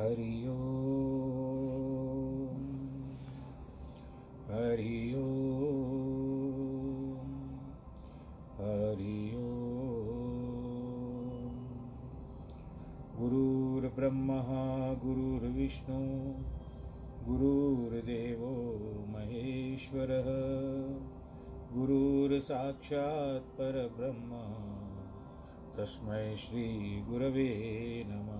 हरि ओम हरि ओम हरि ओम गुरुर्विष्णु गुरुर्देवो महेश्वरः। गुरुर्साक्षात् परब्रह्म। तस्मै श्रीगुरवे नमः।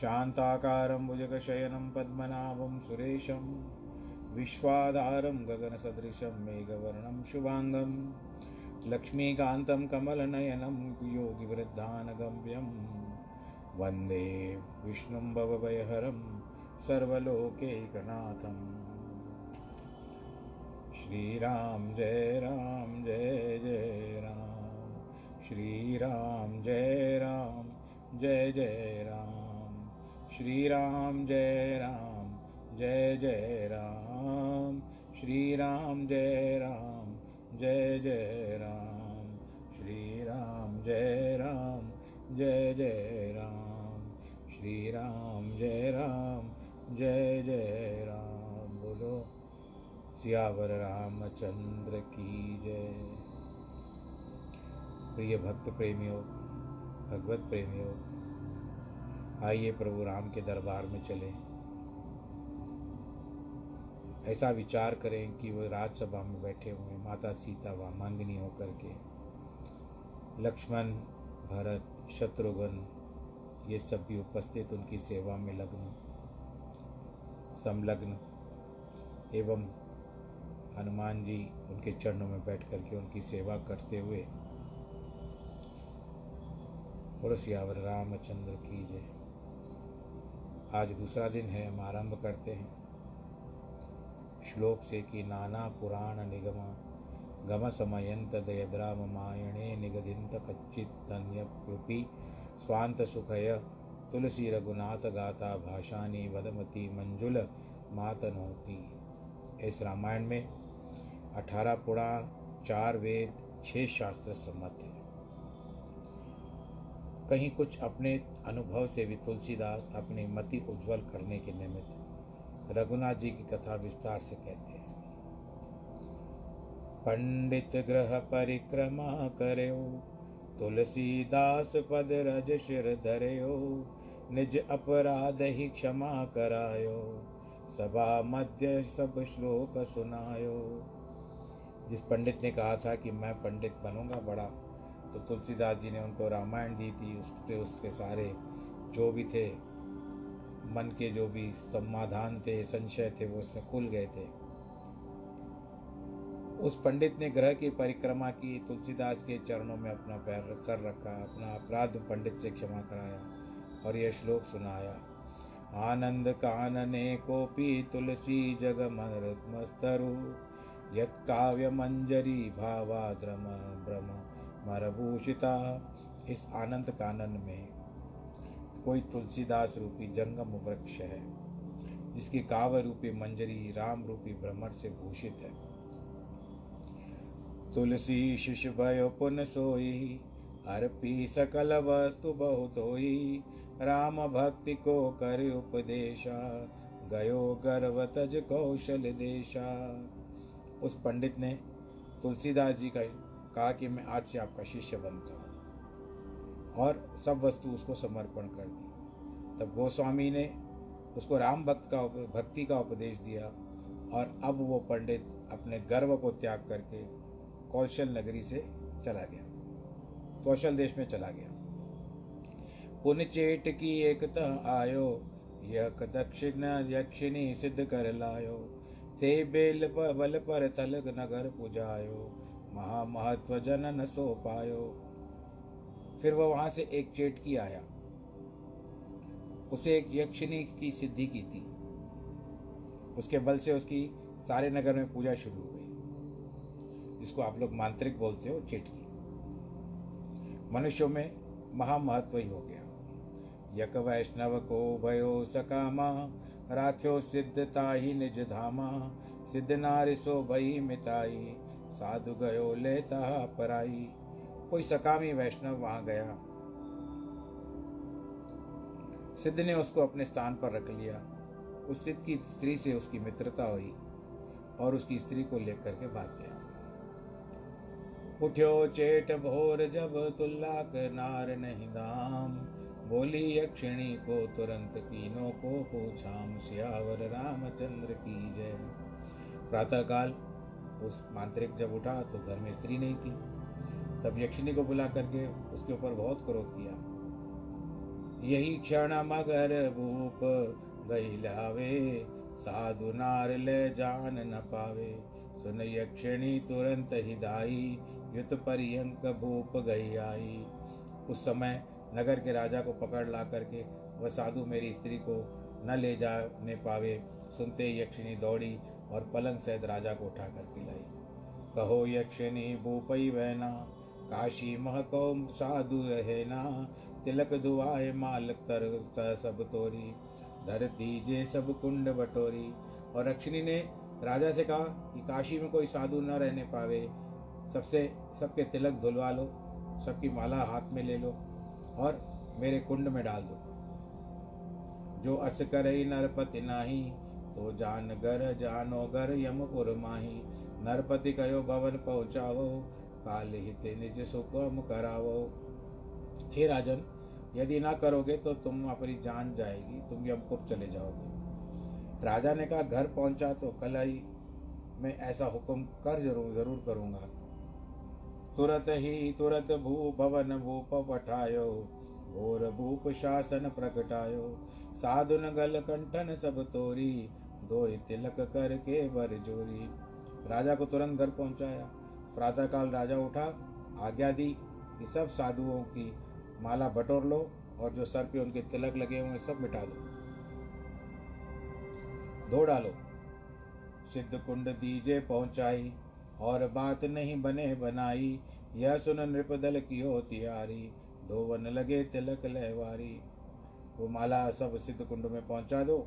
शान्ताकारं भुजगशयनं पद्मनाभं सुरेशं, विश्वाधारं गगनसदृशं मेघवर्णं शुभाङ्गं, लक्ष्मीकान्तं कमलनयनं योगिवृद्धानगम्यं, वंदे विष्णुं भवभयहरं सर्वलोकैकनाथम्। श्रीराम जय राम जय जय राम, श्रीराम जय राम जय जय राम। श्रीराम जय राम, जय जय राम। श्रीराम जय राम, जय जय राम। श्रीराम जय राम, जय जय राम। श्रीराम जय राम, जय जय राम। बोलो, सियावर रामचंद्र की जय। प्रिय भक्त प्रेमियों, भगवत प्रेमियों आइए प्रभु राम के दरबार में चले। ऐसा विचार करें कि वो राजसभा में बैठे हुए माता सीता व मांगनी होकर के। लक्ष्मण, भरत, शत्रुघ्न, ये सब भी उपस्थित उनकी सेवा में लग्न, संलग्न, एवं हनुमान जी उनके चरणों में बैठ करके उनकी सेवा करते हुए। सियावर रामचंद्र की जय। आज दूसरा दिन है, हम आरंभ करते हैं। श्लोक से कि नाना पुराण निगम, गम समयंत दयद्राम मायणे निगदिंत कच्चित तन्यप्युपि स्वांत सुखय, तुलसी रघुनाथ गाता भाषानी वदमती मंजुल मातनोती। इस रामायण में अठारह पुराण, चार वेद, छह शास्त्र सम्मत है। कहीं कुछ अपने अनुभव से भी तुलसीदास अपनी मति उज्जवल करने के निमित्त रघुनाथ जी की कथा विस्तार से कहते हैं। पंडित ग्रह परिक्रमा करो तुलसीदास पद रज शिर धरयो निज अपराध ही क्षमा करायो, सभा मध्य सब श्लोक सुनायो। जिस पंडित ने कहा था कि मैं पंडित बनूँगा, बड़ा तो तुलसीदास जी ने उनको रामायण दी थी उस पर उसके सारे जो भी थे, मन के जो भी समाधान थे, संशय थे, वो उसमें खुल गए थे। उस पंडित ने ग्रह की परिक्रमा की, तुलसीदास के चरणों में अपना पैर सर रखा, अपना अपराध पंडित से क्षमा कराया और यह श्लोक सुनाया। आनंद कानने कोपी तुलसी जग मस्तरु यत्काव्य मंजरी भावाद्रम भ्रम मरभूषिता, इस आनंद कानन में कोई तुलसीदास रूपी जंगम वृक्ष है, जिसकी काव्य रूपी मंजरी राम रूपी भ्रमर से भूषित है। तुलसी भयो पुन सोई अर्पी सकल वस्तु बहुत होई, राम भक्ति को कर उपदेशा, गयो गर्व तज कौशल देशा। उस पंडित ने तुलसीदास जी का कहा कि मैं आज से आपका शिष्य बनता हूँ। और सब वस्तु उसको समर्पण कर दी। तब गोस्वामी ने उसको राम भक्त का भक्ति का उपदेश दिया और अब वो पंडित अपने गर्व को त्याग करके कौशल नगरी से चला गया। कौशल देश में चला गया। पुन चेट की एकता आयो यक दक्षिण यक्षिणी सिद्ध कर लायो। ते बेल बल पर तलग नगर पुजायो। महामहत्व जनन सो पायो फिर वह वहाँ से एक चेटकी आया। उसे एक यक्षिणी की सिद्धि की थी। उसके बल से उसकी सारे नगर में पूजा शुरू हो गई, जिसको आप लोग मांत्रिक बोलते हो चेटकी मनुष्यों में महामहत्व ही हो गया। यक वैष्णव को भयो सकामा, राख्यो सिद्धता ही निज धामा, सिद्ध नारी सो भई मिताई साधु गयो, लेता पराई। कोई सकामी वैष्णव वहाँ गया। सिद्ध ने उसको अपने स्थान पर रख लिया। उस सिद्ध की स्त्री से उसकी मित्रता हुई और उसकी स्त्री को लेकर के भाग गया। उठ्यो चेट भोर जब तुल्लाक नार नहीं दाम। बोली यक्षिणी को तुरंत कीनों को पूछाम, सियावर रामचंद्र की जय। प्रातः काल उस मांत्रिक जब उठा तो घर में स्त्री नहीं थी। तब यक्षिणी को बुला करके उसके ऊपर बहुत क्रोध किया। यही क्षण मगर भूप गई लावे, साधु नार ले जान न पावे। सुन यक्षिणी तुरंत ही दाई युत पर्यंक भूप गई आई। उस समय नगर के राजा को पकड़ ला करके वह साधु मेरी स्त्री को न ले जाने पावे। सुनते यक्षिणी दौड़ी और पलंग सहित राजा को उठा कर पिलाई। कहो यक्षिणी भूपई बहना काशी महको साधु रहना तिलक दुआए माल तर, सब तोरी धर दीजे सब कुंड बटोरी। और यक्षिणी ने राजा से कहा कि काशी में कोई साधु न रहने पावे। सबसे सबके तिलक धुलवा लो सबकी माला हाथ में ले लो और मेरे कुंड में डाल दो। जो अस करे नरपति नाही तो जान गर, जानो गर, यमपुर माही। नरपति कयो भवन पहुँचावो, काल हित निज सुकम करावो। हे राजन, यदि ना करोगे तो तुम अपनी जान जाएगी, तुम यमपुर चले जाओगे। राजा ने कहा, घर पहुँचा तो कल ही मैं ऐसा हुक्म कर ज़रूर ज़रूर करूँगा। तुरत ही, तुरत भू भवन भूप पठायो, घोर भूप शासन प्रकटायो। साधुन गल कंठन सब तोरी दो तिलक करके बर जोरी। राजा को तुरंत घर पहुँचाया। प्रातःकाल राजा उठा, आज्ञा दी कि सब साधुओं की माला बटोर लो और जो सर पे उनके तिलक लगे हुए सब मिटा दो। धो डालो। सिद्ध कुंड दीजे पहुंचाई और बात नहीं बने बनाई। यह सुन नृपदल की हो तियारी धोवन लगे तिलक लहवारी। वो माला सब सिद्ध कुंड में पहुँचा दो।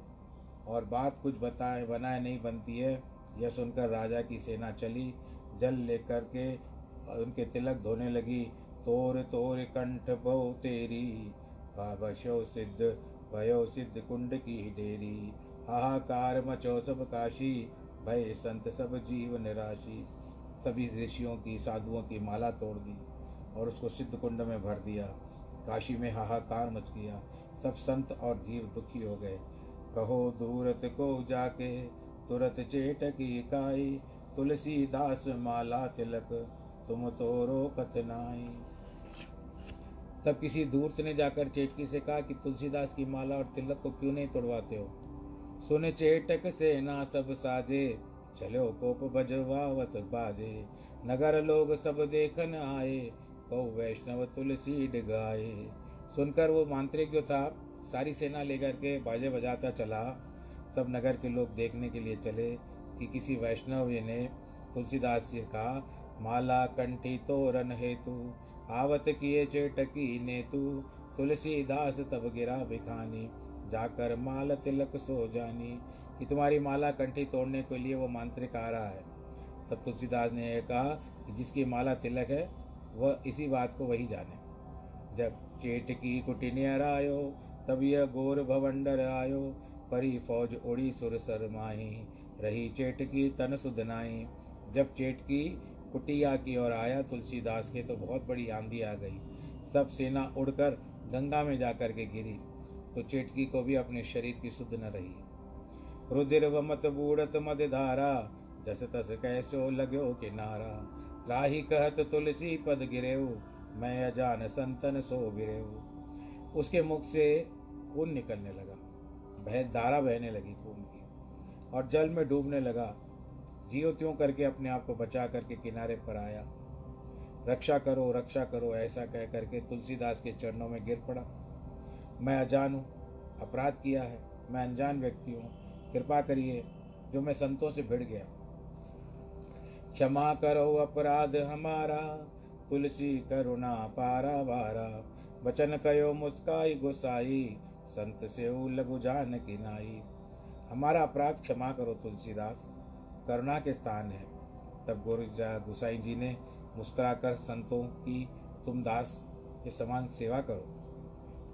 और बात कुछ बताए, बनाए नहीं बनती है। यह सुनकर राजा की सेना चली, जल लेकर के उनके तिलक धोने लगी। तोर तोर कंठ बहु तेरी भाभशो सिद्ध, भयो सिद्ध कुंड की डेरी। हाहाकार मचो सब काशी, भय संत सब जीव निराशी सभी ऋषियों की, साधुओं की माला तोड़ दी और उसको सिद्ध कुंड में भर दिया। काशी में हाहाकार मच गया। सब संत और जीव दुखी हो गए। कहो दूरत को जाके, तुरत चेट की काई तुलसी दास माला तिलक, तुम तो रोकत नाई। तब किसी दूरत ने जाकर चेटकी से कहा कि तुलसीदास की माला और तिलक को क्यों नहीं तोड़वाते हो? सुन चेटक से ना सब साजे, चलो कोप भजवावत बाजे। नगर लोग सब देखन आए, कौ वैष्णव तुलसी डिगाए। सुनकर वो मांत्रिक जो था सारी सेना लेकर के बाजे बजाता चला। सब नगर के लोग देखने के लिए चले कि किसी वैष्णव जी ने तुलसीदास से कहा, माला कंठी तोरन हेतु, आवत किए चेटकी ने तू तुलसीदास तब गिरा भिखानी, जाकर माल तिलक सो जानी, कि तुम्हारी माला कंठी तोड़ने के लिए वो मांत्रिक आ रहा है। तब तुलसीदास ने यह कहा कि जिसकी माला तिलक है, वह इसी बात को वही जाने। जब चेट की कुटिनियर आयो तब यह गोर भवंडर आयो, परी फौज उड़ी सुर सर माही। रही चेटकी तन सुधनाई जब चेटकी कुटिया की ओर आया तुलसीदास के तो बहुत बड़ी आंधी आ गई। सब सेना उड़कर गंगा में जाकर के गिरी। तो चेटकी को भी अपने शरीर की सुध न रही। रुधिर वमत बूढ़त मद धारा, जस तस कैसो लगो किनारा। त्राही कहत तुलसी पद गिरेऊ, मैं अजान संतन सो गिरेऊ उसके मुख से खून निकलने लगा। बह धारा बहने लगी खून की और जल में डूबने लगा। जियो त्यों करके अपने आप को बचा करके किनारे पर आया। रक्षा करो रक्षा करो, ऐसा कह करके तुलसीदास के चरणों में गिर पड़ा। मैं अजान हूँ, अपराध किया है, मैं अनजान व्यक्ति हूँ। कृपा करिए, जो मैं संतों से भिड़ गया। क्षमा करो अपराध हमारा, तुलसी करुणा पारा वारा। वचन कयो मुस्काई गुसाई संत से लघु जान की नाई। हमारा अपराध क्षमा करो तुलसीदास, करुणा के स्थान है। तब गोरजा गुसाई जी ने मुस्कुराकर संतों की, तुम दास के समान सेवा करो।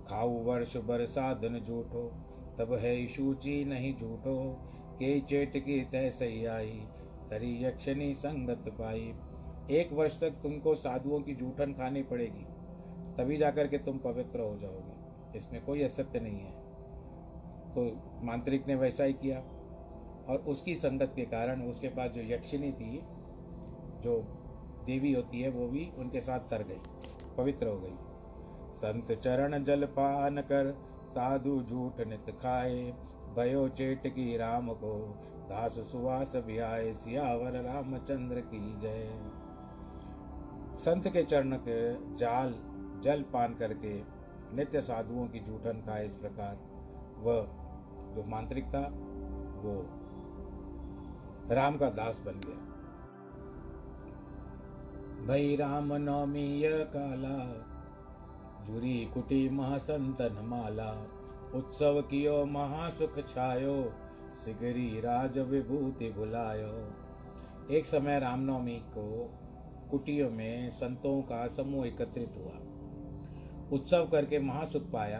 खाऊ वर्ष बरसा धन झूठो तब है ईशूची नहीं झूठो। के चेट की तय सही आई तरी यक्षणी संगत पाई। एक वर्ष तक तुमको साधुओं की जूठन खानी पड़ेगी, तभी जाकर के तुम पवित्र हो जाओगे। इसमें कोई असत्य नहीं है। तो मांत्रिक ने वैसा ही किया और उसकी संगत के कारण उसके पास जो यक्षिणी थी, जो देवी होती है, वो भी उनके साथ तर गई, पवित्र हो गई। संत चरण जल पान कर साधु झूठ नित खाए, भयो चेट की राम को, दास सुवास आए सियावर रामचंद्र की जय। संत के चरण के जाल जल पान करके नित्य साधुओं की जूठन खाए इस प्रकार। वह जो मांत्रिक था, वो राम का दास बन गया। भई राम नवमी काला, जुरी कुटी महासंतन माला। उत्सव कियो, महासुख छायो, सिगरी राज विभूति भुलायो। एक समय रामनवमी को कुटियों में संतों का समूह एकत्रित हुआ। उत्सव करके महासुख पाया,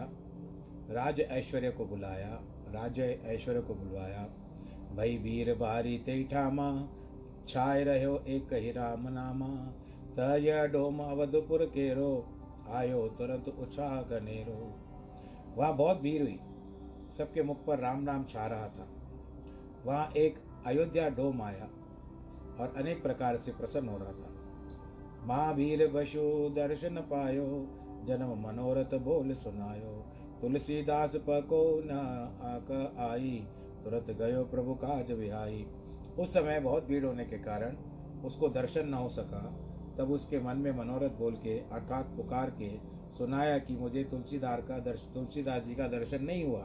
राज ऐश्वर्य को बुलाया, राज ऐश्वर्य को बुलवाया। भई वीर बारी ते ठामा, छाए रहो एक ही राम नामा। तय डोम अवधपुर केरो, आयो तुरंत उछा गनेरो। वहाँ बहुत भीड़ हुई, सबके मुख पर राम नाम छा रहा था। वहाँ एक अयोध्या डोम आया और अनेक प्रकार से प्रसन्न हो रहा था। महावीर बशु दर्शन पायो जन्म मनोरथ बोल सुनायो। तुलसीदास पको न आक आई, तुरंत गयो प्रभु काज विहाई उस समय बहुत भीड़ होने के कारण उसको दर्शन न हो सका। तब उसके मन में मनोरथ बोल के, अर्थात पुकार के, सुनाया कि मुझे तुलसीदार का दर्श, तुलसीदास जी का दर्शन नहीं हुआ।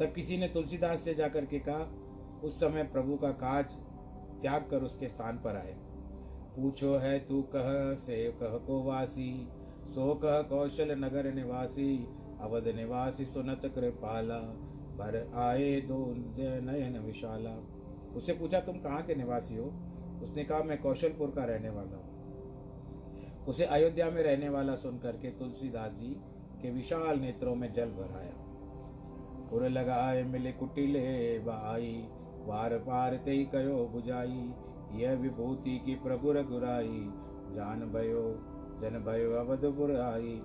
तब किसी ने तुलसीदास से जाकर के कहा, उस समय प्रभु का काज त्याग कर उसके स्थान पर आए। पूछो है तू कह से कह को वासी? कह कौशल नगर निवासी, अवध निवासी सुनत कृपाला भर आए दो नयन विशाला। उसे पूछा, तुम कहाँ के निवासी हो? उसने कहा, मैं कौशलपुर का रहने वाला हूँ। उसे अयोध्या में रहने वाला सुन करके तुलसीदास जी के विशाल नेत्रों में जल भराया। पुर लगाए मिले कुटिले बाई वार पार ते कयो बुझाई, यह विभूति की प्रभु रघुराई। जान भयो जन भयो अवधपुर आई,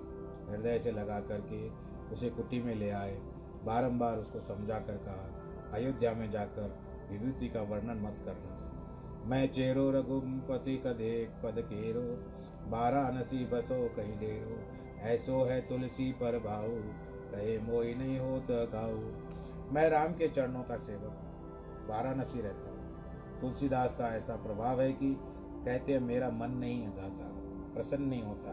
हृदय से लगा करके उसे कुटी में ले आए। बारंबार उसको समझा कर कहा, अयोध्या में जाकर विभूति का वर्णन मत करना। मैं चेरो रघुपति कदेक पद केरो बारानसी बसो कही डेरो ऐसो है तुलसी पर भाऊ, कहे मोई नहीं हो तो गाऊ। मैं राम के चरणों का सेवक वाराणसी रहता हूँ। तुलसीदास का ऐसा प्रभाव है कि कहते हैं, मेरा मन नहीं गाता। प्रसन्न नहीं होता,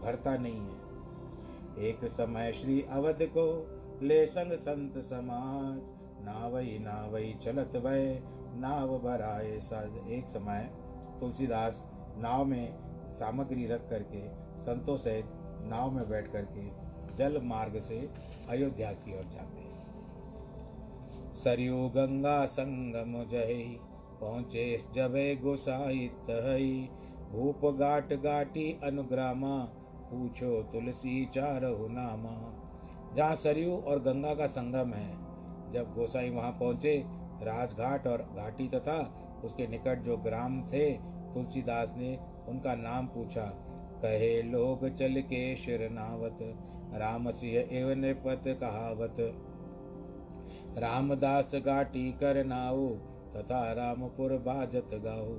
भरता नहीं है। एक समय श्री अवध को ले संग संत समाज, नावई नावई चलत भय, नाव भराए सज। एक समय तुलसीदास नाव में सामग्री रख करके, संतों सहित नाव में बैठ करके जल मार्ग से अयोध्या की ओर जाते हैं। सरयू गंगा संगम जय, पहुँचे जबे गोसाइत भूप गाट गाटी अनुग्रामा, पूछो तुलसी चारहु नामा। जहाँ सरयू और गंगा का संगम है, जब गोसाई वहाँ पहुँचे, राजघाट और घाटी तथा उसके निकट जो ग्राम थे, तुलसीदास ने उनका नाम पूछा। कहे, लोग चल के शिरनावत, राम सिंह एवं नृपत कहावत। रामदास घाटी कर नाऊ, तथा रामपुर बाजत गाओ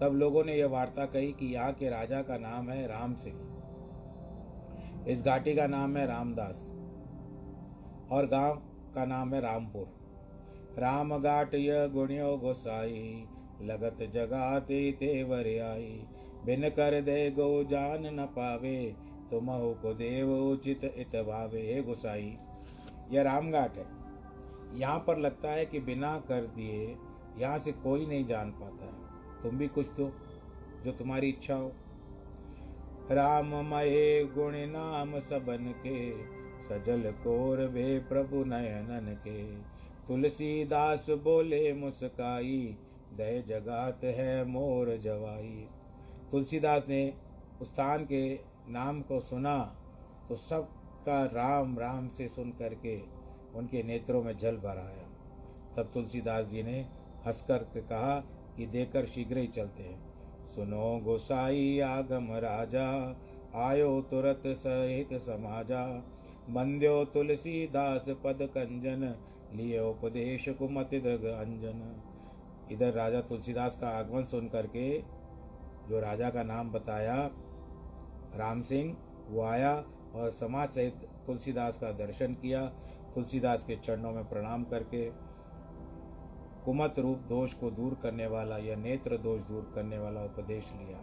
तब लोगों ने यह वार्ता कही कि यहाँ के राजा का नाम है राम सिंह। इस घाटी का नाम है रामदास और गाँव का नाम है रामपुर। राम घाट यह गुणियो गोसाई, लगत जगाते तेवर आई। बिन कर दे गो जान न पावे, तुम को देव उचित इत भावे हे गोसाई। यह रामघाट है। यहाँ पर लगता है कि बिना कर दिए यहाँ से कोई नहीं जान पाता है। तुम भी कुछ दो, जो तुम्हारी इच्छा हो। राम मये गुण नाम सबन के, सजल कोर वे प्रभु नयनन के। तुलसीदास बोले, मुस्काई, दय जगात है मोर जवाई। तुलसीदास ने स्थान के नाम को सुना तो सबका राम राम से सुन करके उनके नेत्रों में जल भर आया। तब तुलसीदास जी ने हंसकर कहा कि देकर शीघ्र ही चलते हैं। सुनो गोसाई आगम राजा, आयो तुरत सहित समाजा। बंद्यो तुलसीदास पद कंजन, लिए उपदेश कुमति दृग अंजन। इधर राजा तुलसीदास का आगमन सुन करके जो राजा का नाम बताया, राम सिंह, वो आया और समाज सहित तुलसीदास का दर्शन किया। तुलसीदास के चरणों में प्रणाम करके कुमत रूप दोष को दूर करने वाला या नेत्र दोष दूर करने वाला उपदेश लिया।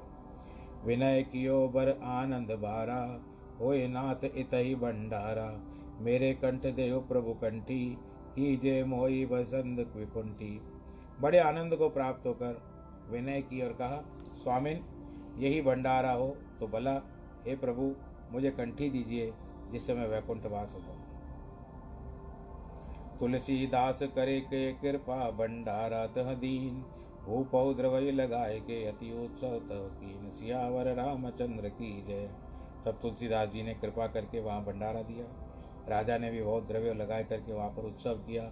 विनय कियो बर आनंद बारा होए नाथ इत ही भंडारा। मेरे कंठ देव प्रभु कंठी, कीजे मोई बसंत विकुंठी। बड़े आनंद को प्राप्त होकर विनय की और कहा, स्वामिन, यही भंडारा हो तो भला। हे प्रभु, मुझे कंठी दीजिए, जिससे मैं वैकुंठ वास हो तुलसीदास करे के कृपा भंडारा तह दीन। भूपौ द्रवय लगाए के अति उत्सव तह सियावर रामचंद्र की जय। तब तुलसीदास जी ने कृपा करके वहाँ भंडारा दिया। राजा ने भी बहुत द्रव्य लगाए करके वहाँ पर उत्सव किया।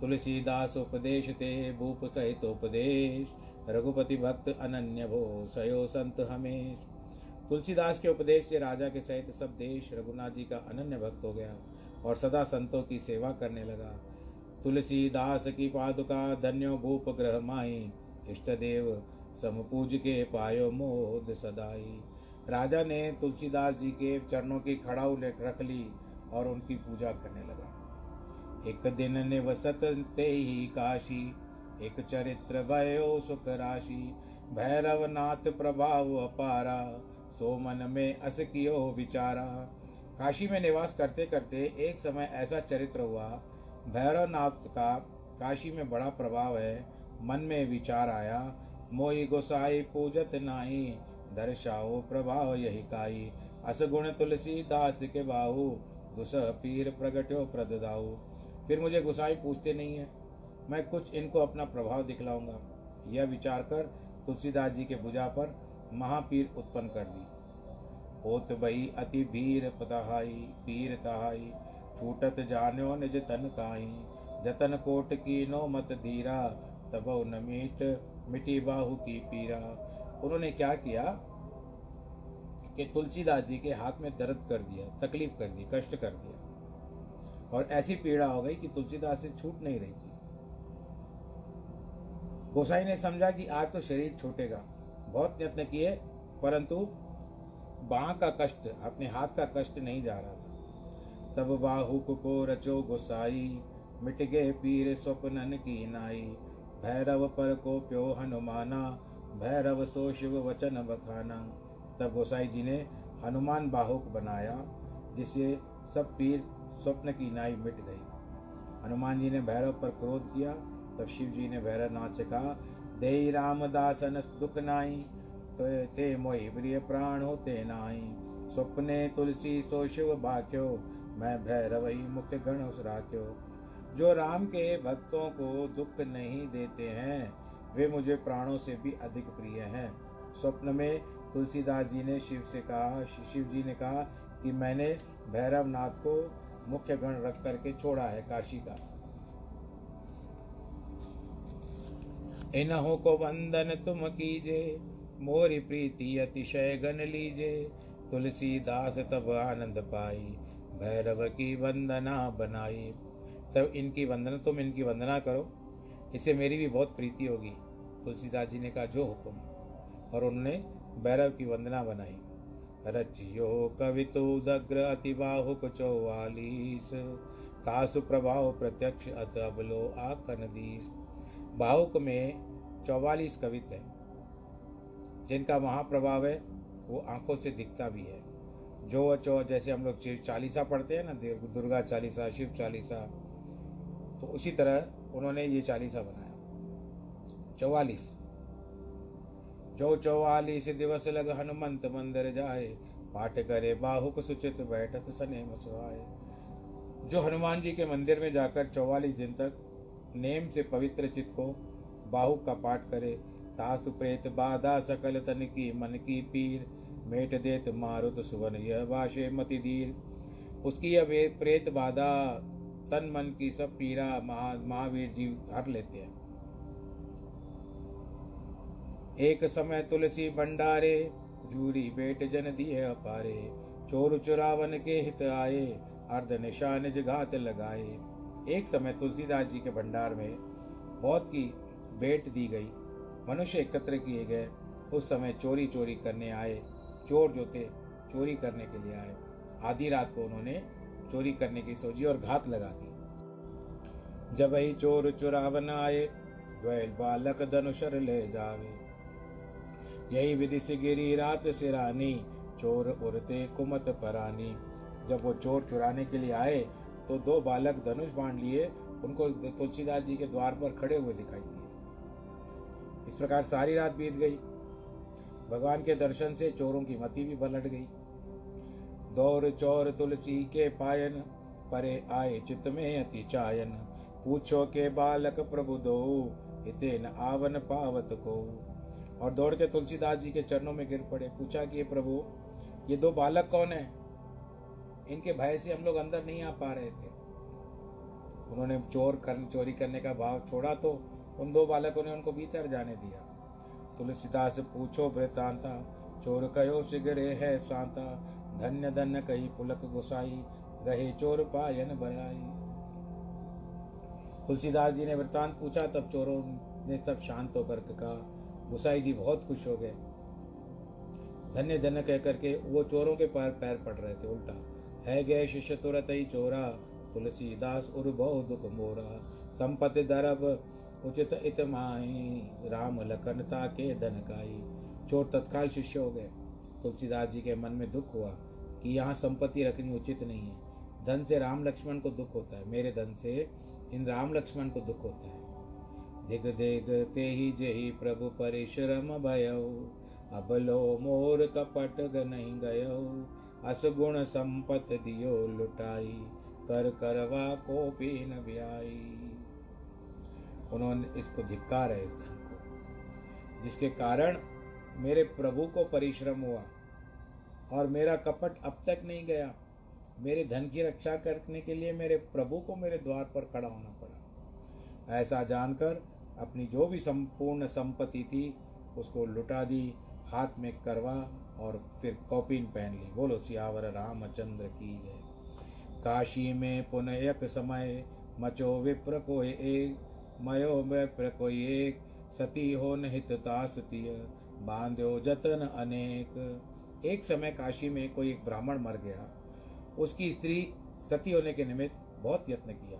तुलसीदास उपदेश ते, भूप सहित उपदेश। रघुपति भक्त अनन्य भो, सयो संत हमेश। तुलसीदास के उपदेश से राजा के सहित सब देश रघुनाथ जी का अनन्य भक्त हो गया। और सदा संतों की सेवा करने लगा। तुलसीदास की पादुका धन्यो भूप ग्रह माई इष्ट देव समपूज के पायो मोद सदाई। राजा ने तुलसीदास जी के चरणों की खड़ाऊ रख ली और उनकी पूजा करने लगा। एक दिन निवसत ते ही काशी, एक चरित्र भयो सुख राशि। भैरव नाथ प्रभाव अपारा, सो मन में अस कियो विचारा। काशी में निवास करते करते एक समय ऐसा चरित्र हुआ। भैरवनाथ का काशी में बड़ा प्रभाव है। मन में विचार आया मोई गोसाई पूजत नाई दर्शाओ प्रभाव यही काई। असगुण तुलसी दास के बाहु, दुस पीर प्रगट्यो प्रदाऊ फिर मुझे गुसाई पूछते नहीं है। मैं कुछ इनको अपना प्रभाव दिखलाऊँगा। यह विचार कर तुलसीदास जी के भुजा पर महापीर उत्पन्न कर दी। होत बही अति भीर पतहाई पीर तहाई छूटत जान्यो निज तन काई जतन कोट की नो मत धीरा, तब न मीट मिटी बाहु की पीरा। उन्होंने क्या किया कि तुलसीदास जी के हाथ में दर्द कर दिया, तकलीफ़ कर दी, कष्ट कर दिया। और ऐसी पीड़ा हो गई कि तुलसीदास से छूट नहीं रही थी। गोसाई ने समझा कि आज तो शरीर छूटेगा। बहुत यत्न किए, परंतु बाह का कष्ट, अपने हाथ का कष्ट नहीं जा रहा था। तब बाहुक को रचो गोसाई, मिट गए पीर स्वप्नन की नाई। भैरव पर को प्यो हनुमाना, भैरव सो शिव वचन बखाना। तब गोसाई जी ने हनुमान बाहुक बनाया जिसे सब पीर स्वप्न की नाई मिट गई। हनुमान जी ने भैरव पर क्रोध किया, तब शिव जी ने भैरवनाथ से कहा दे रामदासन दुख नाई ते मोहि प्रिय प्राण होते नाई स्वप्ने तुलसी सो शिव भाक्यो मैं भैरव ही मुख्य गण राख्यो। जो राम के भक्तों को दुख नहीं देते हैं, वे मुझे प्राणों से भी अधिक प्रिय हैं। स्वप्न में तुलसीदास जी ने शिव से कहा शिव जी ने कहा कि मैंने भैरव नाथ को मुख्य गण रख करके छोड़ा है काशी का। इन्हों को वंदन तुम कीजे मोरी प्रीति अतिशय गन लीजे। तुलसीदास तब आनंद पाई, भैरव की वंदना बनाई। तब इनकी वंदना, तुम इनकी वंदना करो। इससे मेरी भी बहुत प्रीति होगी, तुलसीदास जी ने कहा, जो हुक्म। और उन्होंने भैरव की वंदना बनाई। रचियो कवितु दग्र अति बाहुक चौवालीस, तासु प्रभाव प्रत्यक्ष अत अबलो आकन दीस। बाहुक में चौवालीस कवित है। जिनका महाप्रभाव है, वो आँखों से दिखता भी है। जो चौ, जैसे हम लोग चालीसा पढ़ते हैं ना दुर्गा चालीसा, शिव चालीसा तो उसी तरह उन्होंने ये चालीसा बनाया। चौवालीस। जो चौवालीस दिवस लग हनुमंत मंदिर जाए, पाठ करे, बाहुक सुचित बैठत सने मसवाए जो हनुमान जी के मंदिर में जाकर चौवालीस दिन तक नेम से पवित्र चित्त को बाहुक का पाठ करे तासु प्रेत बाधा सकल तन की मन की पीर मेट देत मारुत सुवन यह वाशे मति धीर। उसकी अब प्रेत बाधा तन मन की सब पीड़ा महा, महावीर जी हर लेते हैं। एक समय तुलसी भंडारे, जूरी बेट जन दिए अपारे। चोर चुरावन के हित आए, अर्ध निशा निज घात लगाए। एक समय तुलसीदास जी के भंडार में, बहुत की भेंट दी गई। मनुष्य एकत्र किए गए। उस समय चोरी चोरी करने आए, चोर जो थे चोरी करने के लिए आए। आधी रात को उन्होंने चोरी करने की सोची और घात लगा दी। जब वही चोर चुरावन आए द्वैल बालक धनुषर ले जावे। यही विधि से गिरी रात सिरानी चोर उड़ते कुमत परानी। जब वो चोर चुराने के लिए आए तो दो बालक धनुष बाँध लिए, उनको तुलसीदास जी के द्वार पर खड़े हुए दिखाई दिए। इस प्रकार सारी रात बीत गई। भगवान के दर्शन से चोरों की मति भी पलट गई। दौर चोर तुलसी के पायन, परे आए चित में अति चायन। पूछो के बालक प्रभु दो, इते न आवन पावत को। और दौड़ के तुलसीदास जी के चरणों में गिर पड़े। पूछा कि प्रभु, ये दो बालक कौन है? इनके भय से हम लोग अंदर नहीं आ पा रहे थे। उन्होंने चोर कर, चोरी करने का भाव छोड़ा तो उन दो बालकों ने उनको भीतर जाने दिया। तुलसीदास पूछो, वृतांता, चोर कयो सिगरे है शांता धन्य धन्य कही पुलक गुसाई, गहे चोर पायन बराई। तुलसीदास जी ने वृतांत पूछा, तब चोरों ने तब शांत होकर कहा, गुसाई जी बहुत खुश हो गए। धन्य धन्य कह करके वो चोरों के पैर पैर पड़ रहे थे, उल्टा। है गए शिष्य तुरत ही चोरा, तुलसीदास उर बहु दुख मोरा। संपत्ति दरब उचित इत माही राम लखन ताके धन काई। चोर तत्काल शिष्य हो गए। तुलसीदास जी के मन में दुख हुआ कि यहाँ संपत्ति रखनी उचित नहीं है। धन से राम लक्ष्मण को दुख होता है। मेरे धन से इन राम लक्ष्मण को दुख होता है। दिग दिग ते ही जही प्रभु परिश्रम भयो। अब लो मोर कपट नहीं गयो। असगुण संपत दियो लुटाई। कर करवा को भी न ब्याई। उन्होंने इसको धिक्कार है इस धन को। जिसके कारण मेरे प्रभु को परिश्रम हुआ और मेरा कपट अब तक नहीं गया। मेरे धन की रक्षा करने के लिए मेरे प्रभु को मेरे द्वार पर खड़ा होना पड़ा। ऐसा जानकर अपनी जो भी संपूर्ण संपत्ति थी, उसको लुटा दी, हाथ में करवा और फिर कॉपिन पहन ली। बोलो, सियावर रामचंद्र की है काशी में पुनः एक समय मचो विप्र को एक मयो विप्र को एक सती हो निहित तासतीय बांध्यो जतन अनेक। एक समय काशी में कोई एक ब्राह्मण मर गया। उसकी स्त्री सती होने के निमित्त बहुत यत्न किया।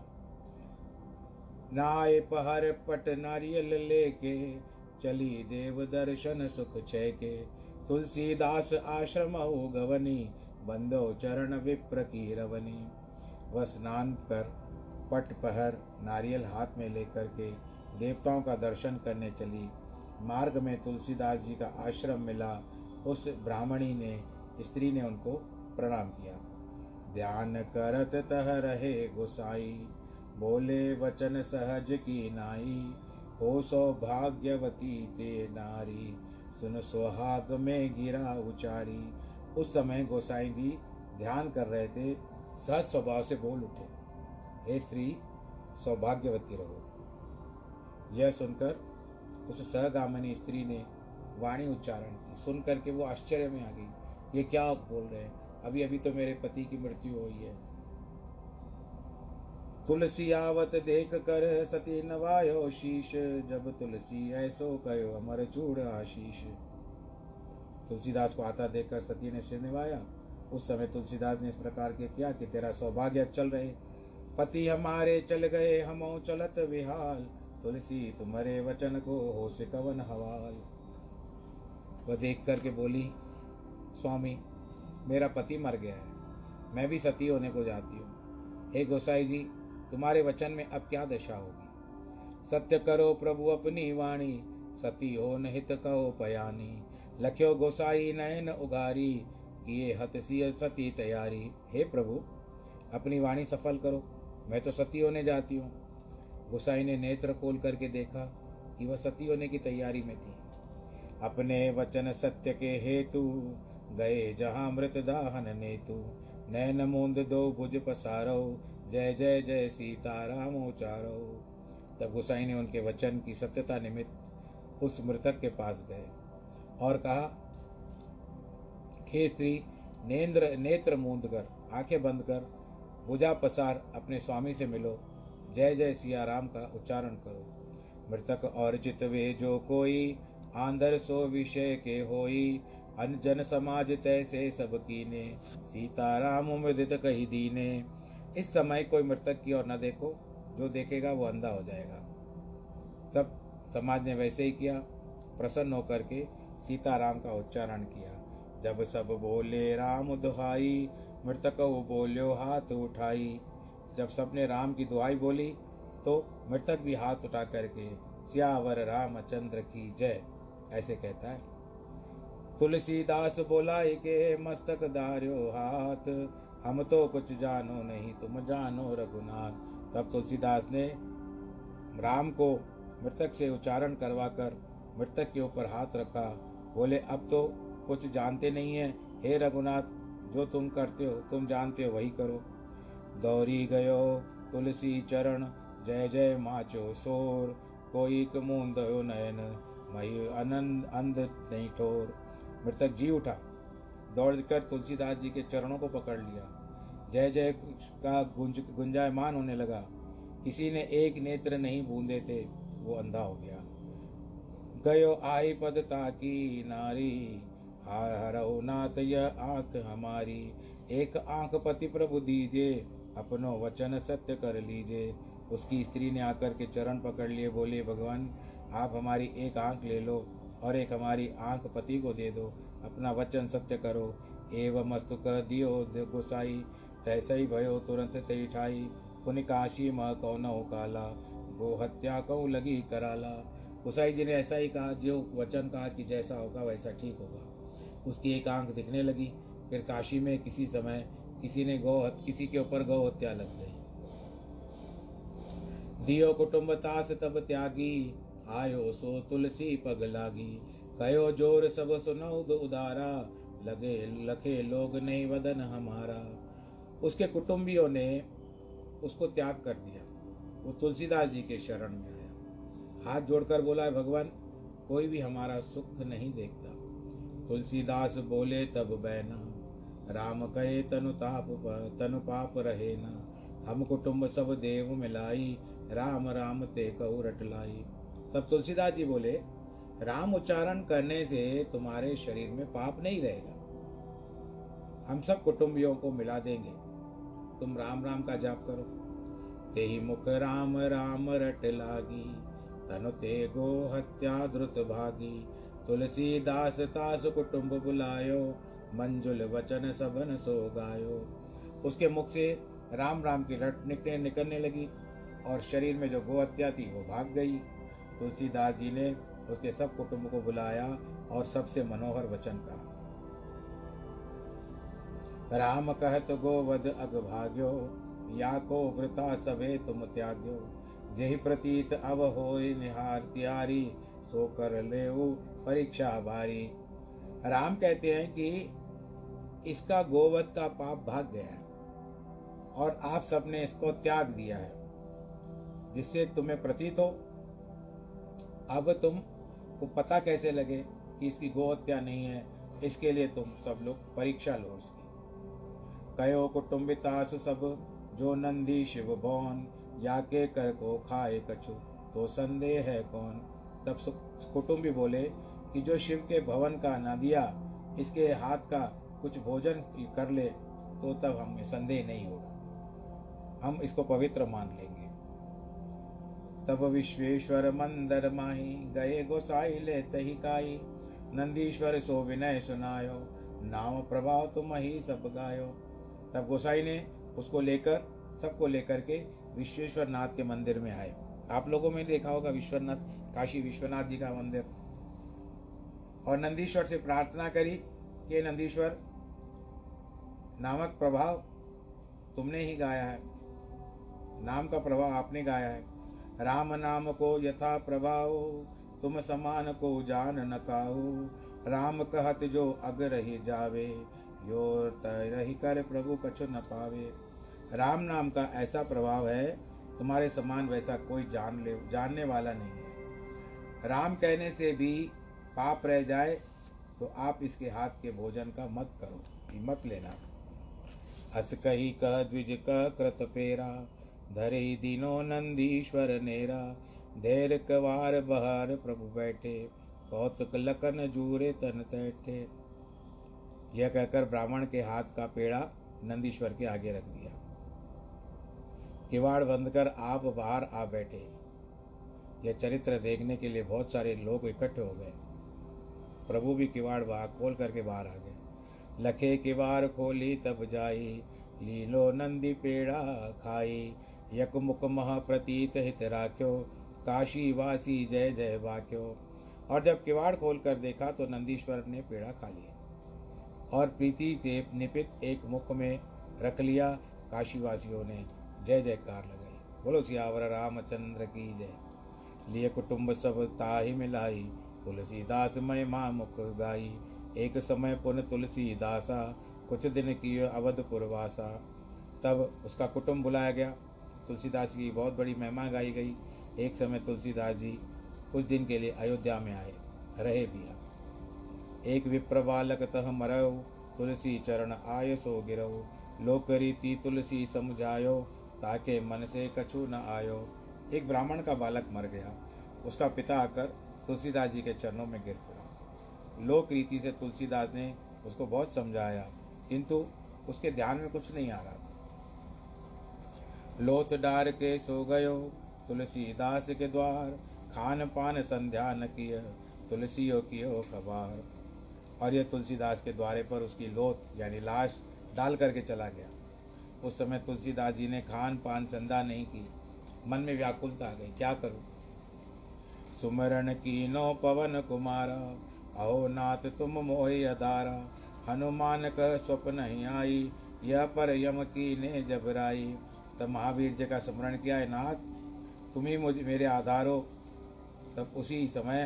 नाय पहर पट नारियल लेके, चली देव दर्शन सुख छय के तुलसीदास आश्रम हो गवनी बंदो चरण विप्र की रवनी। वह स्नान कर पट पहर नारियल हाथ में लेकर के देवताओं का दर्शन करने चली। मार्ग में तुलसीदास जी का आश्रम मिला। उस ब्राह्मणी ने, स्त्री ने उनको प्रणाम किया। ध्यान करत तह रहे गोसाई, बोले वचन सहज की नाई। हो सौभाग्यवती ते नारी, सुन सुहाग में गिरा उचारी। उस समय गोसाई जी ध्यान कर रहे थे, सहज स्वभाव से बोल उठे। हे स्त्री, सौभाग्यवती रहो। यह सुनकर उस सहगामिनी स्त्री ने वाणी उच्चारण की। सुन करके वो आश्चर्य में आ गई। ये क्या बोल रहे हैं? अभी अभी तो मेरे पति की मृत्यु हुई है। तुलसी आवत देख कर सती नवायो शीश। जब तुलसी ऐसो कयो अमर चूड़ आशीष। तुलसीदास को आता देखकर सती ने सिर निभाया। उस समय तुलसीदास ने इस प्रकार के किया कि तेरा सौभाग्य चल रहे। पति हमारे चल गए, हमो चलत विहाल। तुलसी, तुम्हारे वचन को हो से कवन हवाल। वह देख करके बोली, स्वामी, मेरा पति मर गया है। मैं भी सती होने को जाती हूँ। हे गोसाई जी, तुम्हारे वचन में अब क्या दशा होगी? सत्य करो प्रभु अपनी वाणी, सती हो नहित कहो पयानी। लख्यो गोसाई नयन उगारी, किए हत सती तैयारी। हे प्रभु, अपनी वाणी सफल करो। मैं तो सती होने जाती हूँ। गुसाई ने नेत्र खोल करके देखा कि वह सती होने की तैयारी में थी। अपने वचन सत्य के हेतु गए जहाँ मृत दाहन नेतु। नैन मूंद दो भुज पसारो। जय जय जय सीताराम उचारो। तब गुसाई ने उनके वचन की सत्यता निमित्त उस मृतक के पास गए और कहा, हे स्त्री, नेन्द्र नेत्र मूंद कर, आँखें बंद कर भुजा पसार अपने स्वामी से मिलो। जय जय सिया राम का उच्चारण करो। मृतक और चित वे जो कोई, आंधर सो विषय के होई। अनजन समाज तैसे सब कीने। सीताराम उमदित कही दीने। इस समय कोई मृतक की ओर न देखो। जो देखेगा वो अंधा हो जाएगा। सब समाज ने वैसे ही किया। प्रसन्न होकर के सीताराम का उच्चारण किया। जब सब बोले, राम दुहाई मृतक वो बोल्यो, हाथ उठाई। जब सबने राम की दुहाई बोली तो मृतक भी हाथ उठा करके, सियावर रामचंद्र की जय। ऐसे कहता है। तुलसीदास बोलाई के मस्तक दार्यो हाथ। हम तो कुछ जानो नहीं, तुम जानो रघुनाथ। तब तुलसीदास ने राम को मृतक से उच्चारण करवा कर मृतक के ऊपर हाथ रखा। बोले, अब तो कुछ जानते नहीं है। हे रघुनाथ जो तुम करते हो, तुम जानते हो, वही करो। दौरी गयो तुलसी चरण, जय जय माचो सोर। कोई मूंद नयन मई अनंद अंध नहीं ठोर। मृतक जी उठा, दौड़कर तुलसीदास जी के चरणों को पकड़ लिया। जय जय का गुंज, गुंजायमान होने लगा। किसी ने एक नेत्र नहीं बूंदे थे, वो अंधा हो गया। गयो आई पद ताकी नारी। हरो नाथ यह आँख हमारी। एक आँख पति प्रभु दीजिए, अपनो वचन सत्य कर लीजिए। उसकी स्त्री ने आकर के चरण पकड़ लिए, बोले, भगवान, आप हमारी एक आँख ले लो और एक हमारी आँख पति को दे दो। अपना वचन सत्य करो। एवं मस्तु कह दियो गोसाई। तैसा ही भयो तुरंत तई ठाई पुन काशी म कौन हो काला। गो हत्या कौ लगी कराला। गोसाई जी ने ऐसा ही कहा, जो वचन कहा कि जैसा होगा वैसा ठीक होगा। उसकी एक आँख दिखने लगी। फिर काशी में किसी समय किसी ने गौ किसी के ऊपर गौ हत्या लग गई। दियो कुटुंब तास तब त्यागी, आयो सो तुलसी पग लागी। कयो ज़ोर सब सुनो उदारा, लगे, लखे लोग नहीं वदन हमारा। उसके कुटुंबियों ने उसको त्याग कर दिया। वो तुलसीदास जी के शरण में आया। हाथ जोड़कर बोला, भगवान, कोई भी हमारा सुख नहीं देखता। तुलसीदास बोले, तब बैना। राम कहे, तनु ताप तनु पाप रहे ना। हम कुटुंब सब देव मिलाई। राम राम ते कहू रटलाई तब तुलसीदास जी बोले, राम उच्चारण करने से तुम्हारे शरीर में पाप नहीं रहेगा। हम सब कुटुंबियों को मिला देंगे। तुम राम राम का जाप करो। ते ही मुख राम राम रट लागी। तनु ते गो हत्या द्रुत भागी। तुलसीदास तास कुटुंब बुलायो, मंजुल वचन सबन सो गायो उसके मुख से राम राम की रट निकलने निकलने लगी और शरीर में जो गो हत्या थी वो भाग गई। तुलसीदास जी ने उसके सब कुटुंब को बुलाया और सबसे मनोहर वचन कहा, राम कहत गोवध अग भाग्यो या को वृता सभे तुम त्याग्यो। जही प्रतीत अव हो निहार त्यारी सो कर ले परीक्षा भारी राम कहते हैं कि इसका गोवध का पाप भाग गया है और आप सबने इसको त्याग दिया है, जिससे तुम्हें प्रतीत हो। अब तुम को पता कैसे लगे कि इसकी गोहत्या नहीं है, इसके लिए तुम सब लोग परीक्षा लो इसकी। कयो कुटुम्बितास सब, जो नंदी शिव भौन या के कर को खाए कछु तो संदेह है कौन? तब कुटुम्बी बोले कि जो शिव के भवन का न दिया, इसके हाथ का कुछ भोजन कर ले तो तब हमें संदेह नहीं होगा। हम इसको पवित्र मान लेंगे। तब विश्वेश्वर मंदर माही गए गोसाई ले तही काई नंदीश्वर सो विनय सुनायो, नाम प्रभाव तुम ही सब गायो। तब गोसाई ने उसको लेकर, सबको लेकर के विश्वेश्वर नाथ के मंदिर में आए। आप लोगों में देखा होगा विश्वनाथ, काशी विश्वनाथ जी का मंदिर। और नंदीश्वर से प्रार्थना करी कि नंदीश्वर, नामक प्रभाव तुमने ही गाया है। नाम का प्रभाव आपने गाया है। राम नाम को यथा प्रभाव, तुम समान को जान न काहू। राम कहत जो अग रही जावे यो रही कर प्रभु कछु न पावे। राम नाम का ऐसा प्रभाव है, तुम्हारे समान वैसा कोई जान ले, जानने वाला नहीं है। राम कहने से भी पाप रह जाए तो आप इसके हाथ के भोजन का मत करो मत लेना। अस कही कह द्विज कह कृत पेरा धरे दिनो नंदीश्वर नेरा। धैर कवार बहार प्रभु बैठे, कौतुक लखन जूरे तन तैठे। यह कहकर ब्राह्मण के हाथ का पेड़ा नंदीश्वर के आगे रख दिया। किवाड़ बंद कर आप बाहर आ बैठे। यह चरित्र देखने के लिए बहुत सारे लोग इकट्ठे हो गए। प्रभु भी किवाड़ बाहर खोल करके बाहर आ गए। लखे किवाड़ खोली, तब जाई, लीलो नंदी पेड़ा खाई। यक मुख मह प्रतीत हित राख्यो, काशी वासी जय जय वाक्यो और जब किवाड़ खोल कर देखा तो नंदीश्वर ने पेड़ा खा लिया और प्रीति के निपित एक मुख में रख लिया। काशीवासियों ने जय जयकार लगाई। बोलो, सियावर रामचंद्र की जय। लिए कुटुंब सब ताही मिलाई। तुलसीदास मय माँ मुख गाई। एक समय पुन तुलसीदासा, कुछ दिन की अवधपुर वासा तब उसका कुटुंब बुलाया गया। तुलसीदास की बहुत बड़ी महिमा गाई गई। एक समय तुलसीदास जी कुछ दिन के लिए अयोध्या में आए, रहे भी एक विप्र बालक तह मरव तुलसी चरण आय सो गिरव लोक रीति तुलसी समझायो, ताके मन से कछु न आयो। एक ब्राह्मण का बालक मर गया। उसका पिता आकर तुलसीदास जी के चरणों में गिर पड़ा। लोक रीति से तुलसीदास ने उसको बहुत समझाया, किंतु उसके ध्यान में कुछ नहीं आ रहा था। लोत डार के सो गयो, तुलसीदास के द्वार खान पान संध्या न किय, तुलसियों कियो खबार। और यह तुलसीदास के द्वारे पर उसकी लोत, यानी लाश, डाल करके चला गया। उस समय तुलसीदास जी ने खान पान संध्या नहीं की। मन में व्याकुलता आ गई, क्या करूँ? सुमरण की नो पवन कुमारा अहो नाथ तुम मोहि अदारा हनुमान कह स्वप्न ही आई यह पर यम की ने जबराई तब महावीर जी का स्मरण किया है नाथ, तुम ही मुझे, मेरे आधार। हो तब उसी समय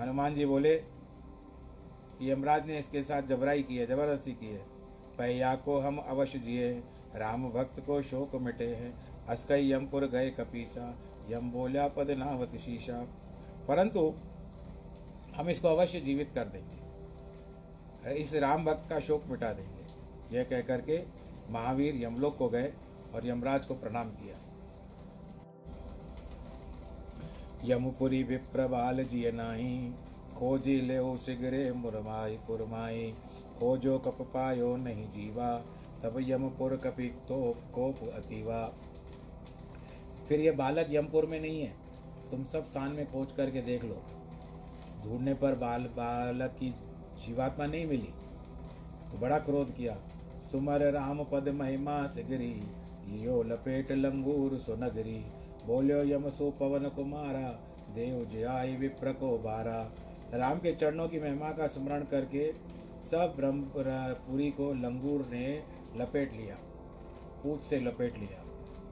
हनुमान जी बोले कि यमराज ने इसके साथ जबराई की है, ज़बरदस्ती की है। पैया को हम अवश्य जिए, राम भक्त को शोक मिटे हैं। अस्कई यमपुर गए कपीसा यम बोल्या पद नावत शीशा परंतु हम इसको अवश्य जीवित कर देंगे। इस राम भक्त का शोक मिटा देंगे। यह कह करके महावीर यमलोक को गए और यमराज को प्रणाम किया। यमपुरी विप्र बाल जिय नाही, खोजी ले सिगरे मुरमाई पुरमाई, खोजो कप पायो नहीं जीवा, तब यमपुर कपि तो कोप अतीवा। फिर ये बालक यमपुर में नहीं है। तुम सब स्थान में खोज करके देख लो। ढूँढने पर बाल, बालक की जीवात्मा नहीं मिली। तो बड़ा क्रोध किया। सुमर राम पद महिमा, सिगरी, लियो लपेट, लंगूर, सुनगरी। बोलियो, यम सो पवन कुमारा, देव जयाय विप्र को बारा। राम के चरणों की महिमा का स्मरण करके सब ब्रह्मपुरी को लंगूर ने लपेट लिया। पूछ से लपेट लिया।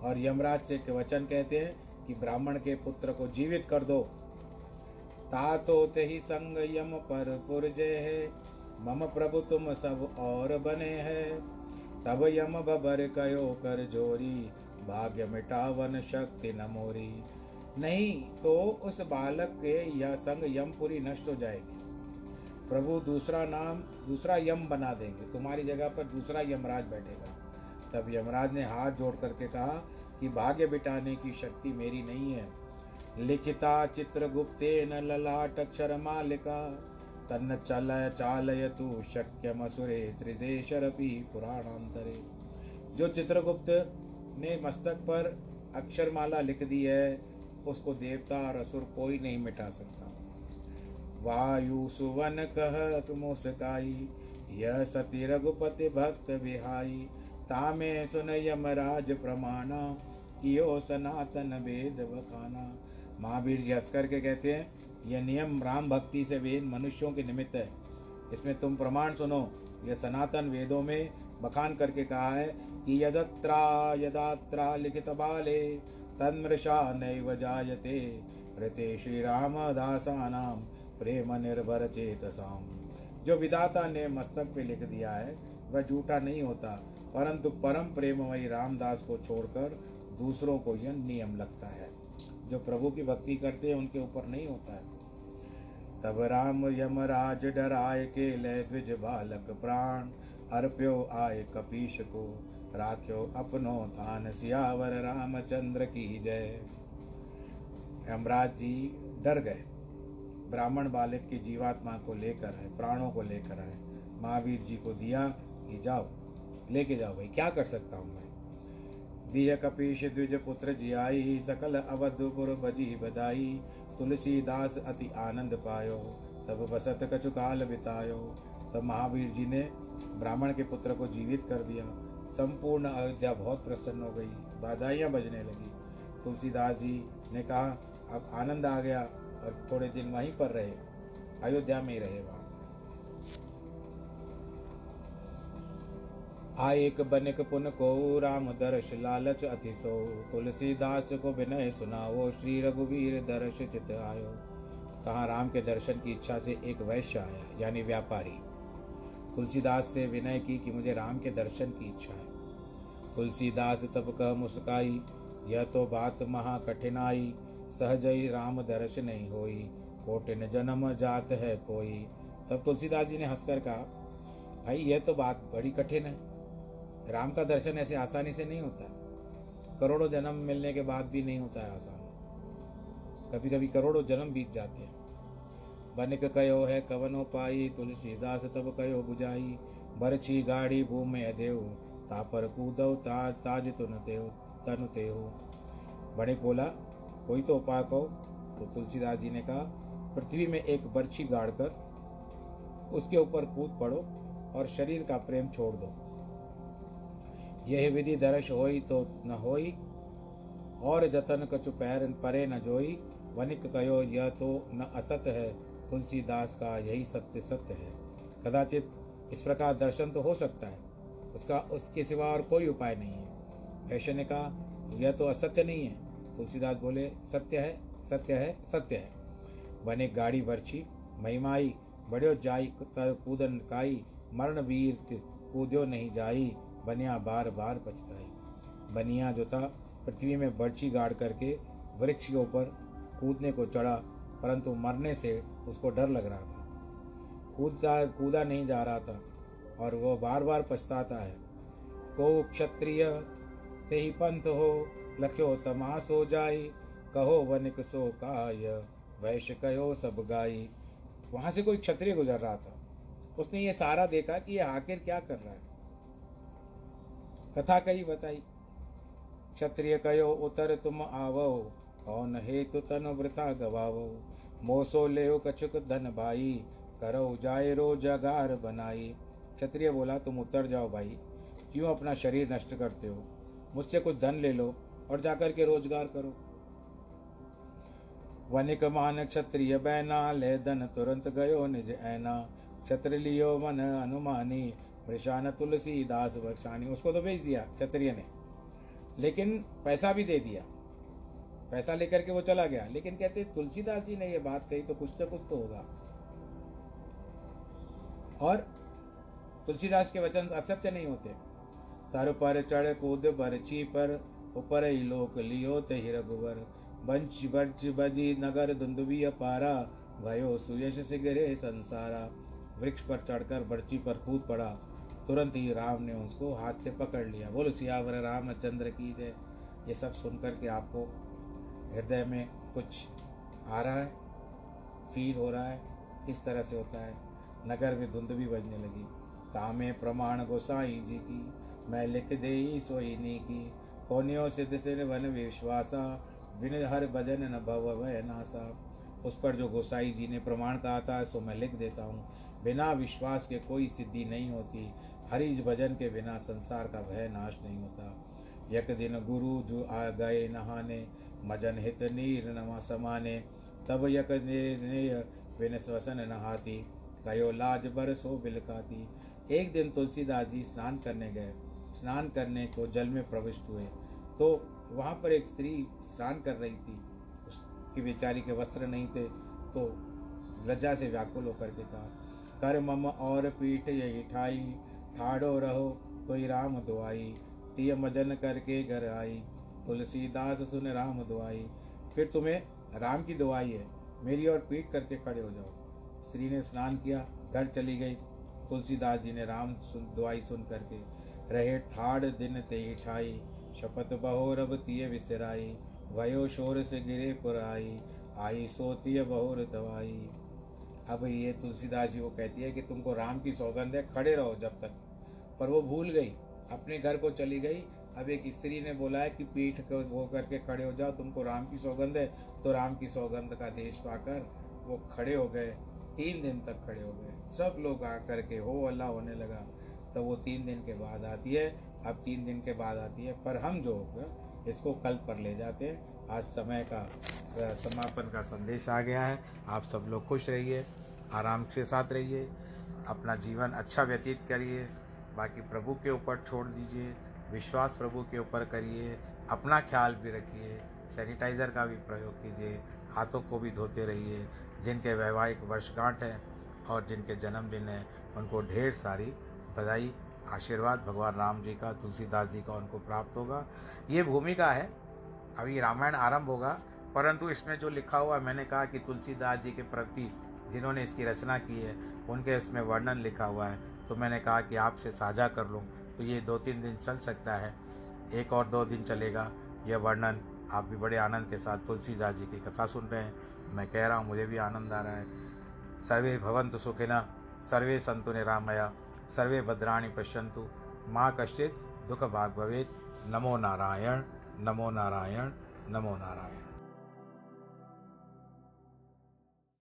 और यमराज से के वचन कहते हैं कि ब्राह्मण के पुत्र को जीवित कर दो। तातो ते ही संग यम पर पुरजे है, मम प्रभु तुम सब और बने हैं। तब यम बबर कयो कर जोरी, भाग्य मिटावन शक्ति न मोरी। नहीं तो उस बालक के यह संग यमपुरी नष्ट हो जाएगी। प्रभु दूसरा नाम, दूसरा यम बना देंगे। तुम्हारी जगह पर दूसरा यमराज बैठेगा। तब यमराज ने हाथ जोड़ करके कहा कि भाग्य बिटाने की शक्ति मेरी नहीं है। लिखिता चित्रगुप्ते न ललाट अक्षर मालिका, तन्न चल चालय तु शक्यमसुरे त्रिदेशरपि पुराणांतरे। जो चित्रगुप्त ने मस्तक पर अक्षरमाला लिख दी है, उसको देवता और असुर कोई नहीं मिटा सकता। वायु सुवन कह मुस्काई, यह सती रघुपति भक्त बिहाई तामे सुन यमराज प्रमाणा कियो सनातन वेद बखाना महावीर जी हंस करके कहते हैं, यह नियम राम भक्ति से वेद मनुष्यों के निमित्त है। इसमें तुम प्रमाण सुनो, यह सनातन वेदों में बखान करके कहा है कि यदत्रा यदात्रा लिखित बाले, तन्मृषा नैव जायते। ऋते श्री राम दासानाम प्रेम निर्भर चेतसाम जो विदाता ने मस्तक पे लिख दिया है, वह झूठा नहीं होता। परंतु परम प्रेममयी रामदास को छोड़कर दूसरों को यह नियम लगता है। जो प्रभु की भक्ति करते हैं, उनके ऊपर नहीं होता है। तब राम यमराज डराय के लय द्विज बालक प्राण, अर्प्यो आय कपीश को, राख्यो अपनो थान सियावर रामचंद्र की जय। यमराज जी डर गए। ब्राह्मण बालक की जीवात्मा को लेकर आए, प्राणों को लेकर आए। महावीर जी को दिया कि जाओ। लेके जाओ भाई, क्या कर सकता हूँ मैं? दिय कपीश द्विज पुत्र जियाई, सकल अवधपुर बजी बदाई तुलसीदास अति आनंद पायो, तब बसत कछु काल बितायो। तब महावीर जी ने ब्राह्मण के पुत्र को जीवित कर दिया। संपूर्ण अयोध्या बहुत प्रसन्न हो गई, बाधाइयाँ बजने लगी। तुलसीदास जी ने कहा, अब आनंद आ गया और थोड़े दिन वहीं पर रहे, अयोध्या में ही रहे वहाँ। आयक बनिक पुन को राम दर्श लालच अति सो। तुलसीदास को विनय सुनाओ, श्री रघुवीर दर्श चित आयो। कहा राम के दर्शन की इच्छा से एक वैश्य आया, यानी व्यापारी। तुलसीदास से विनय की कि मुझे राम के दर्शन की इच्छा है। तुलसीदास तब कह मुस्काई, यह तो बात महा कठिनाई सहज ही राम दर्श नहीं होई कोटिन जन्म जात है कोई। तब तुलसीदास जी ने हंसकर कहा, भाई, यह तो बात बड़ी कठिन है। राम का दर्शन ऐसे आसानी से नहीं होता। करोड़ों जन्म मिलने के बाद भी नहीं होता है आसान। कभी कभी करोड़ों जन्म बीत जाते हैं। बनिक कयो है कवनो पाई तुलसीदास तब कयो बुझाई। बरछी गाड़ी भूमि अदेव तापर कूदव ताज ताज तुन तेव तनु तेहु बणिक बोला, कोई तो उपाय कहो तो तुलसीदास जी ने कहा, पृथ्वी में एक बर्छी गाड़ कर, उसके ऊपर कूद पड़ो और शरीर का प्रेम छोड़ दो। यह विधि दर्श होई तो न होई, और जतन कछु पैर परे न जोई, वनिक कहो यह तो न असत है। तुलसीदास का यही सत्य सत्य है। कदाचित इस प्रकार दर्शन तो हो सकता है, उसका उसके सिवा और कोई उपाय नहीं है। वैश्य ने कहा, यह तो असत्य नहीं है। तुलसीदास बोले, सत्य है सत्य है सत्य है। बने गाड़ी बरछी, महिमाई बड़ो जाई, तर कूदन काई, मरण वीर कूद्यो नहीं जाई। बनिया बार बार पछताई। बनिया जो था, पृथ्वी में बर्छी गाड़ करके वृक्ष के ऊपर कूदने को चढ़ा, परंतु मरने से उसको डर लग रहा था। कूदता कूदा नहीं जा रहा था, और वह बार बार पछताता है। को क्षत्रिय ते ही पंथ हो, लख्यो तमास हो जाई, कहो वनिक सो काय वैश्य कहो सब गाई। वहाँ से कोई क्षत्रिय गुजर रहा था। उसने ये सारा देखा कि ये आखिर क्या कर रहा है। कथा कही बताई। क्षत्रिय कयो उतर तुम आवो, कौन हेतु तन वृथा गवावो? मोसो ले कछुक धन भाई, करो जाए रो जगार बनाई। क्षत्रिय बोला, तुम उतर जाओ भाई क्यों अपना शरीर नष्ट करते हो। मुझसे कुछ धन ले लो और जाकर के रोज़गार करो। वनिक मान क्षत्रिय बैना, ले धन तुरंत गयो निज ऐना। क्षत्र लियो मन अनुमानी मृषान तुलसी दास बख्शानी। उसको तो भेज दिया क्षत्रिय ने। लेकिन पैसा भी दे दिया। पैसा लेकर के वो चला गया। लेकिन कहते, तुलसीदास जी ने ये बात कही तो कुछ तो कुछ तो होगा। और तुलसीदास के वचन असत्य नहीं होते। तर पर चढ़ कूद बरछी पर, ऊपर ही लोक लियो ते रघुवर। बंश बर्च बदी नगर दुंदुबी पारा भयो सुयश सिगरे संसारा। वृक्ष पर चढ़कर बर्ची पर कूद पड़ा। तुरंत ही राम ने उसको हाथ से पकड़ लिया। बोलो, सियावर, रामचंद्र की जय। ये सब सुनकर के आपको हृदय में कुछ आ रहा है फील हो रहा है, किस तरह से होता है। नगर में धुंध भी बजने लगी। तामे प्रमाण गोसाई जी की, मैं लिख दे सोई नी की कोनियो सिद्ध सिर वन विश्वासा, बिन हर भजन न भव वह नासा। उस पर जो गोसाई जी ने प्रमाण कहा था, सो मैं लिख देता हूँ। बिना विश्वास के कोई सिद्धि नहीं होती। हरिज भजन के बिना संसार का भय नाश नहीं होता। यक दिन गुरु जो आ गए नहाने, मजन हित नीर नमा समाने, तब यक बिन स्वसन नहाती। कयो लाज बर सो बिलकाती। एक दिन तुलसीदास जी स्नान करने गए। स्नान करने को जल में प्रविष्ट हुए। तो वहाँ पर एक स्त्री स्नान कर रही थी। उसकी बेचारी के वस्त्र नहीं थे तो लज्जा से व्याकुल होकर के कहा कर मम और पीठ यही ठाई ठाड़ो रहो ही राम दुआई। तिय मजन करके घर आई, तुलसीदास सुन राम दुआई। फिर तुम्हें राम की दुआई है, मेरी और पीठ करके खड़े हो जाओ। स्त्री ने स्नान किया, घर चली गई। तुलसीदास जी ने राम सुन, दुआई सुन करके रहे, ठाड़ दिन ते ठाई शपथ बहो रब तिय विसराई वयो शोर से गिरे पुराई आई। सोती बहुर दवाई। अब ये तुलसीदास जी वो कहती है कि तुमको राम की सौगंध है, खड़े रहो जब तक। पर वो भूल गई, अपने घर को चली गई। अब एक स्त्री ने बोला है कि पीठ को वो करके खड़े हो जाओ, तुमको राम की सौगंध है। तो राम की सौगंध का देश पाकर वो खड़े हो गए, तीन दिन तक खड़े हो गए। सब लोग आ करके हो, अल्लाह होने लगा। तो वो तीन दिन के बाद आती है। अब तीन दिन के बाद आती है, पर हम जो होगा इसको कल पर ले जाते हैं। आज समय का समापन का संदेश आ गया है। आप सब लोग खुश रहिए, आराम के साथ रहिए, अपना जीवन अच्छा व्यतीत करिए। बाकी प्रभु के ऊपर छोड़ दीजिए, विश्वास प्रभु के ऊपर करिए, अपना ख्याल भी रखिए, सैनिटाइज़र का भी प्रयोग कीजिए, हाथों को भी धोते रहिए। जिनके वैवाहिक वर्षगांठ हैं और जिनके जन्मदिन हैं, उनको ढेर सारी बधाई, आशीर्वाद भगवान राम जी का, तुलसीदास जी का उनको प्राप्त होगा। ये भूमिका है, अभी रामायण आरंभ होगा, परंतु इसमें जो लिखा हुआ मैंने कहा कि तुलसीदास जी के प्रति जिन्होंने इसकी रचना की है, उनके इसमें वर्णन लिखा हुआ है। तो मैंने कहा कि आपसे साझा कर लूँ तो ये दो तीन दिन चल सकता है। एक और दो दिन चलेगा, यह वर्णन आप भी बड़े आनंद के साथ तुलसीदास जी की कथा सुन रहे हैं। मैं कह रहा हूँ, मुझे भी आनंद आ रहा है। सर्वे भवंतु सुखिना सर्वे संतु निरामया, सर्वे भद्राणी पश्यंतु माँ कश्चित दुख भाग भवेद नमो नारायण नमो नारायण नमो नारायण।